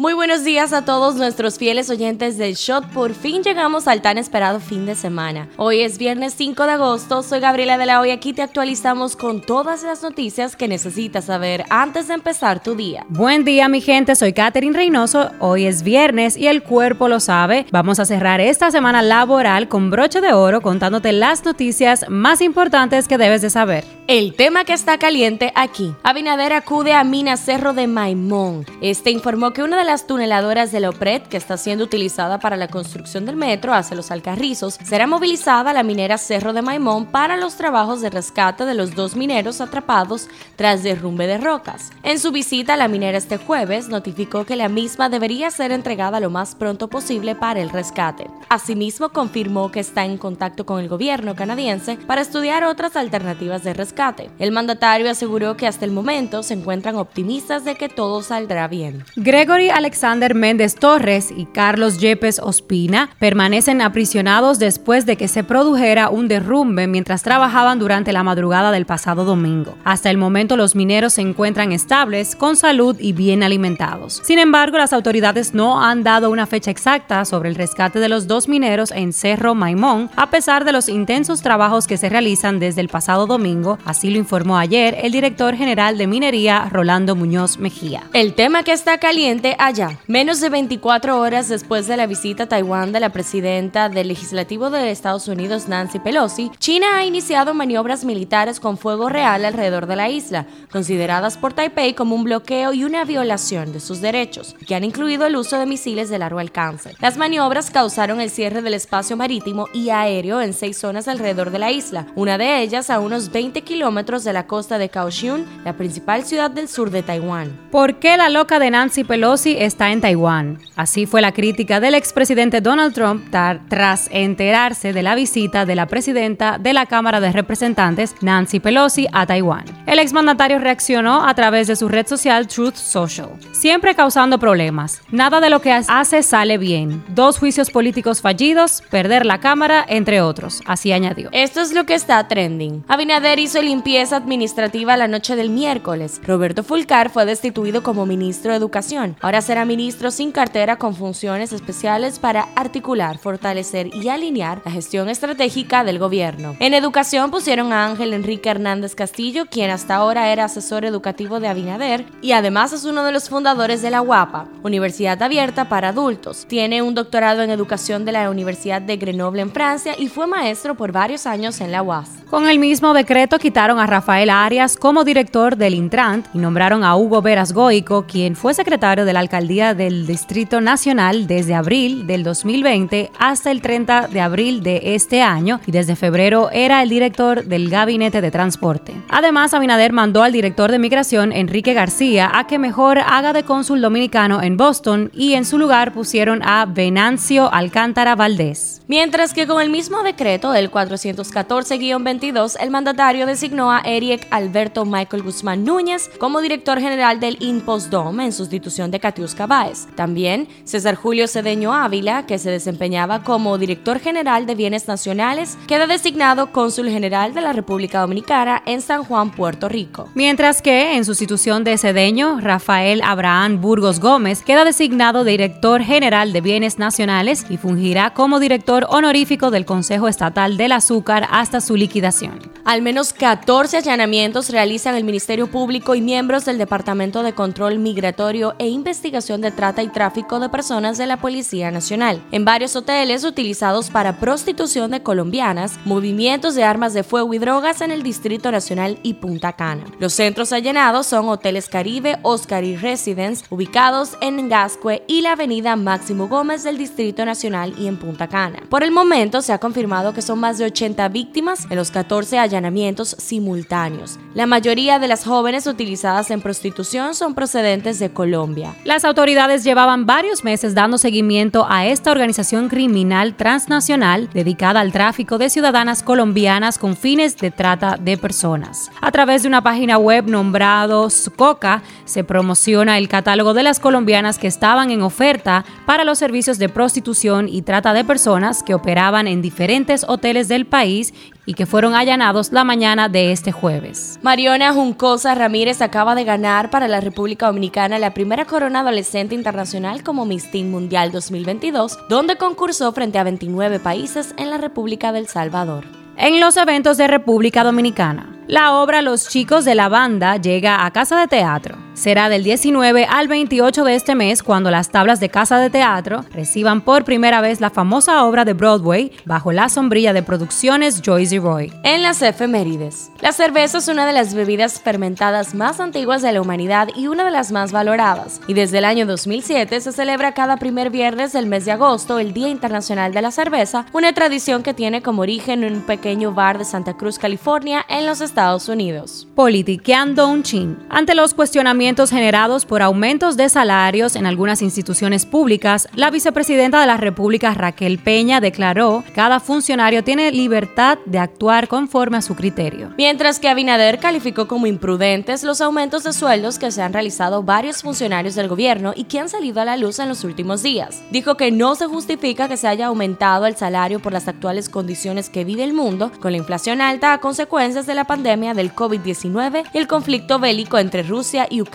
Muy buenos días a todos nuestros fieles oyentes del Shot. Por fin llegamos al tan esperado fin de semana. Hoy es viernes 5 de agosto. Soy Gabriela de la Hoy. Aquí te actualizamos con todas las noticias que necesitas saber antes de empezar tu día. Buen día, mi gente. Soy Katherine Reynoso. Hoy es viernes y el cuerpo lo sabe. Vamos a cerrar esta semana laboral con broche de oro contándote las noticias más importantes que debes de saber. El tema que está caliente aquí. Abinader acude a Mina Cerro de Maimón. Este informó que una de las tuneladoras de la OPRED, que está siendo utilizada para la construcción del metro hacia los Alcarrizos, será movilizada a la minera Cerro de Maimón para los trabajos de rescate de los dos mineros atrapados tras derrumbe de rocas. En su visita a la minera este jueves, notificó que la misma debería ser entregada lo más pronto posible para el rescate. Asimismo, confirmó que está en contacto con el gobierno canadiense para estudiar otras alternativas de rescate. El mandatario aseguró que hasta el momento se encuentran optimistas de que todo saldrá bien. Gregory Alexander Méndez Torres y Carlos Yepes Ospina permanecen aprisionados después de que se produjera un derrumbe mientras trabajaban durante la madrugada del pasado domingo. Hasta el momento los mineros se encuentran estables, con salud y bien alimentados. Sin embargo, las autoridades no han dado una fecha exacta sobre el rescate de los dos mineros en Cerro Maimón, a pesar de los intensos trabajos que se realizan desde el pasado domingo, así lo informó ayer el director general de minería, Rolando Muñoz Mejía. El tema que está caliente allá. Menos de 24 horas después de la visita a Taiwán de la presidenta del legislativo de Estados Unidos, Nancy Pelosi, China ha iniciado maniobras militares con fuego real alrededor de la isla, consideradas por Taipei como un bloqueo y una violación de sus derechos, que han incluido el uso de misiles de largo alcance. Las maniobras causaron el cierre del espacio marítimo y aéreo en seis zonas alrededor de la isla, una de ellas a unos 20 kilómetros de la costa de Kaohsiung, la principal ciudad del sur de Taiwán. ¿Por qué la loca de Nancy Pelosi está en Taiwán. Así fue la crítica del expresidente Donald Trump tras enterarse de la visita de la presidenta de la Cámara de Representantes, Nancy Pelosi, a Taiwán. El exmandatario reaccionó a través de su red social Truth Social, siempre causando problemas. Nada de lo que hace sale bien. Dos juicios políticos fallidos, perder la Cámara, entre otros. Así añadió. Esto es lo que está trending. Abinader hizo limpieza administrativa la noche del miércoles. Roberto Fulcar fue destituido como ministro de Educación. Ahora será ministro sin cartera con funciones especiales para articular, fortalecer y alinear la gestión estratégica del gobierno. En educación pusieron a Ángel Enrique Hernández Castillo, quien hasta ahora era asesor educativo de Abinader y además es uno de los fundadores de la UAPA, Universidad Abierta para Adultos. Tiene un doctorado en educación de la Universidad de Grenoble en Francia y fue maestro por varios años en la UAS. Con el mismo decreto quitaron a Rafael Arias como director del Intrant y nombraron a Hugo Veras Goico, quien fue secretario de la alcaldía del Distrito Nacional desde abril del 2020 hasta el 30 de abril de este año y desde febrero era el director del Gabinete de Transporte. Además, Abinader mandó al director de Migración, Enrique García, a que mejor haga de cónsul dominicano en Boston y en su lugar pusieron a Venancio Alcántara Valdés. Mientras que con el mismo decreto del 414-22, el mandatario designó a Eric Alberto Michael Guzmán Núñez como director general del InPostDom en sustitución de Katiuska Báez. También César Julio Cedeño Ávila, que se desempeñaba como director general de Bienes Nacionales, queda designado cónsul general de la República Dominicana en San Juan, Puerto Rico. Mientras que, en sustitución de Cedeño, Rafael Abraham Burgos Gómez queda designado director general de Bienes Nacionales y fungirá como director honorífico del Consejo Estatal del Azúcar hasta su liquidación. Al menos 14 allanamientos realizan el Ministerio Público y miembros del Departamento de Control Migratorio e Investigación de Trata y Tráfico de Personas de la Policía Nacional, en varios hoteles utilizados para prostitución de colombianas, movimientos de armas de fuego y drogas en el Distrito Nacional y Punta Cana. Los centros allanados son Hoteles Caribe, Oscar y Residence, ubicados en Gascue y la Avenida Máximo Gómez del Distrito Nacional y en Punta Cana. Por el momento se ha confirmado que son más de 80 víctimas en los 14 allanamientos simultáneos. La mayoría de las jóvenes utilizadas en prostitución son procedentes de Colombia. Las autoridades llevaban varios meses dando seguimiento a esta organización criminal transnacional dedicada al tráfico de ciudadanas colombianas con fines de trata de personas. A través de una página web nombrado SCOCA se promociona el catálogo de las colombianas que estaban en oferta para los servicios de prostitución y trata de personas que operaban en diferentes hoteles del país y que fueron allanados la mañana de este jueves. Mariona Juncosa Ramírez acaba de ganar para la República Dominicana la primera corona adolescente internacional como Miss Teen Mundial 2022, donde concursó frente a 29 países en la República del Salvador. En los eventos de República Dominicana. La obra Los chicos de la banda llega a Casa de Teatro. Será del 19 al 28 de este mes cuando las tablas de Casa de Teatro reciban por primera vez la famosa obra de Broadway bajo la sombrilla de producciones Joyce y Roy. En las efemérides. La cerveza es una de las bebidas fermentadas más antiguas de la humanidad y una de las más valoradas. Y desde el año 2007 se celebra cada primer viernes del mes de agosto el Día Internacional de la Cerveza, una tradición que tiene como origen un pequeño bar de Santa Cruz, California, en los Estados Estados Unidos. Politiqueando un chin. Ante los cuestionamientos generados por aumentos de salarios en algunas instituciones públicas, la vicepresidenta de la República, Raquel Peña, declaró cada funcionario tiene libertad de actuar conforme a su criterio. Mientras que Abinader calificó como imprudentes los aumentos de sueldos que se han realizado varios funcionarios del gobierno y que han salido a la luz en los últimos días. Dijo que no se justifica que se haya aumentado el salario por las actuales condiciones que vive el mundo, con la inflación alta a consecuencias de la pandemia del COVID-19 y el conflicto bélico entre Rusia y Ucrania.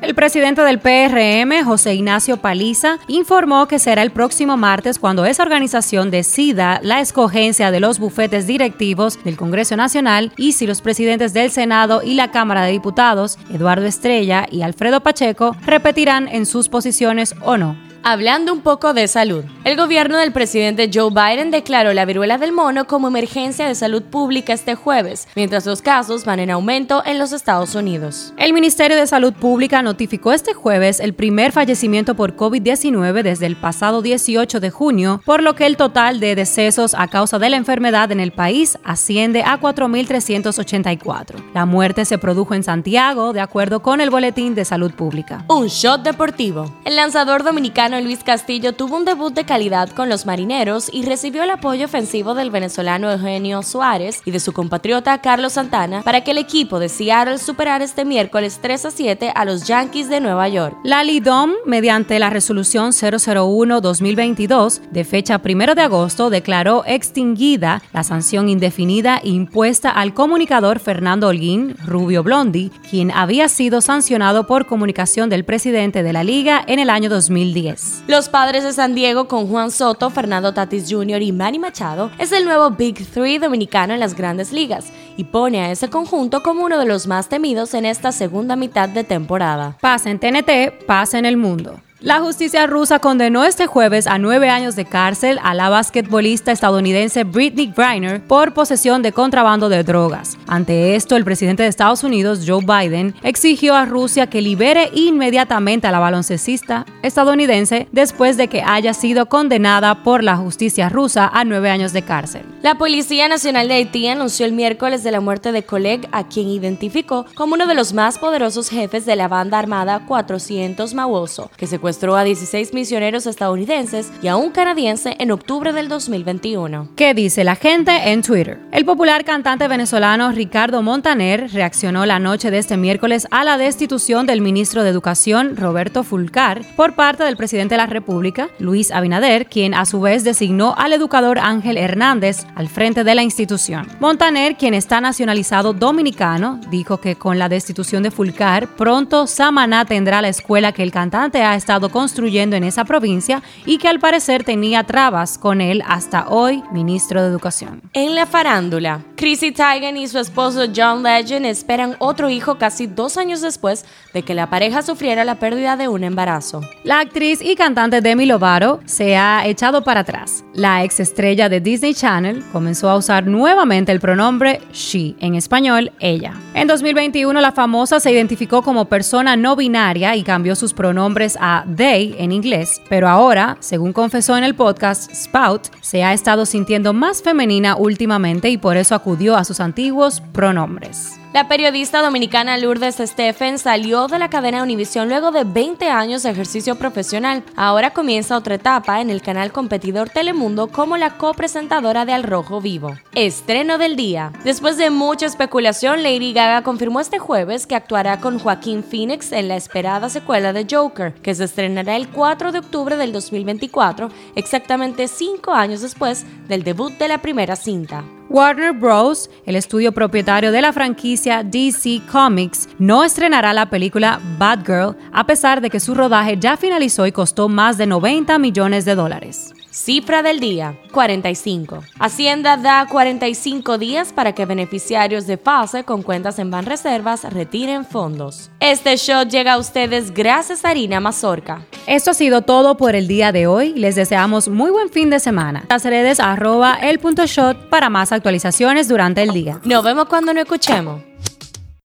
El presidente del PRM, José Ignacio Paliza, informó que será el próximo martes cuando esa organización decida la escogencia de los bufetes directivos del Congreso Nacional y si los presidentes del Senado y la Cámara de Diputados, Eduardo Estrella y Alfredo Pacheco, repetirán en sus posiciones o no. Hablando un poco de salud, el gobierno del presidente Joe Biden declaró la viruela del mono como emergencia de salud pública este jueves, mientras los casos van en aumento en los Estados Unidos. El Ministerio de Salud Pública notificó este jueves el primer fallecimiento por COVID-19 desde el pasado 18 de junio, por lo que el total de decesos a causa de la enfermedad en el país asciende a 4.384. La muerte se produjo en Santiago, de acuerdo con el Boletín de Salud Pública. Un shot deportivo. El lanzador dominicano Luis Castillo tuvo un debut de calidad con los marineros y recibió el apoyo ofensivo del venezolano Eugenio Suárez y de su compatriota Carlos Santana para que el equipo de Seattle superara este miércoles 3 a 7 a los Yankees de Nueva York. La Lidom, mediante la resolución 001-2022 de fecha 1 de agosto, declaró extinguida la sanción indefinida impuesta al comunicador Fernando Holguín Rubio Blondi, quien había sido sancionado por comunicación del presidente de la liga en el año 2010. Los padres de San Diego con Juan Soto, Fernando Tatis Jr. y Manny Machado es el nuevo Big Three dominicano en las grandes ligas y pone a ese conjunto como uno de los más temidos en esta segunda mitad de temporada. Pasa en TNT, pasa en el mundo. La justicia rusa condenó este jueves a nueve años de cárcel a la basquetbolista estadounidense Britney Griner por posesión de contrabando de drogas. Ante esto, el presidente de Estados Unidos, Joe Biden, exigió a Rusia que libere inmediatamente a la baloncestista estadounidense después de que haya sido condenada por la justicia rusa a nueve años de cárcel. La Policía Nacional de Haití anunció el miércoles de la muerte de Coleg, a quien identificó como uno de los más poderosos jefes de la banda armada 400 Mawoso, que se secuestró a 16 misioneros estadounidenses y a un canadiense en octubre del 2021. ¿Qué dice la gente en Twitter? El popular cantante venezolano Ricardo Montaner reaccionó la noche de este miércoles a la destitución del ministro de Educación Roberto Fulcar por parte del presidente de la República, Luis Abinader, quien a su vez designó al educador Ángel Hernández al frente de la institución. Montaner, quien está nacionalizado dominicano, dijo que con la destitución de Fulcar, pronto Samaná tendrá la escuela que el cantante ha estado construyendo en esa provincia y que al parecer tenía trabas con él hasta hoy, ministro de Educación. En la farándula, Chrissy Teigen y su esposo John Legend esperan otro hijo casi dos años después de que la pareja sufriera la pérdida de un embarazo. La actriz y cantante Demi Lovato se ha echado para atrás. La ex estrella de Disney Channel comenzó a usar nuevamente el pronombre she, en español ella. En 2021 la famosa se identificó como persona no binaria y cambió sus pronombres a they en inglés, pero ahora, según confesó en el podcast Spout, se ha estado sintiendo más femenina últimamente y por eso acudió a sus antiguos pronombres. La periodista dominicana Lourdes Stephen salió de la cadena Univision luego de 20 años de ejercicio profesional. Ahora comienza otra etapa en el canal competidor Telemundo como la copresentadora de Al Rojo Vivo. Estreno del día. Después de mucha especulación, Lady Gaga confirmó este jueves que actuará con Joaquín Phoenix en la esperada secuela de Joker, que se estrenará el 4 de octubre del 2024, exactamente cinco años después del debut de la primera cinta. Warner Bros., el estudio propietario de la franquicia DC Comics, no estrenará la película Batgirl a pesar de que su rodaje ya finalizó y costó más de 90 millones de dólares. Cifra del día, 45. Hacienda da 45 días para que beneficiarios de FASE con cuentas en Banreservas retiren fondos. Este show llega a ustedes gracias a Harina Mazorca. Esto ha sido todo por el día de hoy. Les deseamos muy buen fin de semana. Las redes arroba el punto shot para más actualizaciones durante el día. Nos vemos cuando nos escuchemos.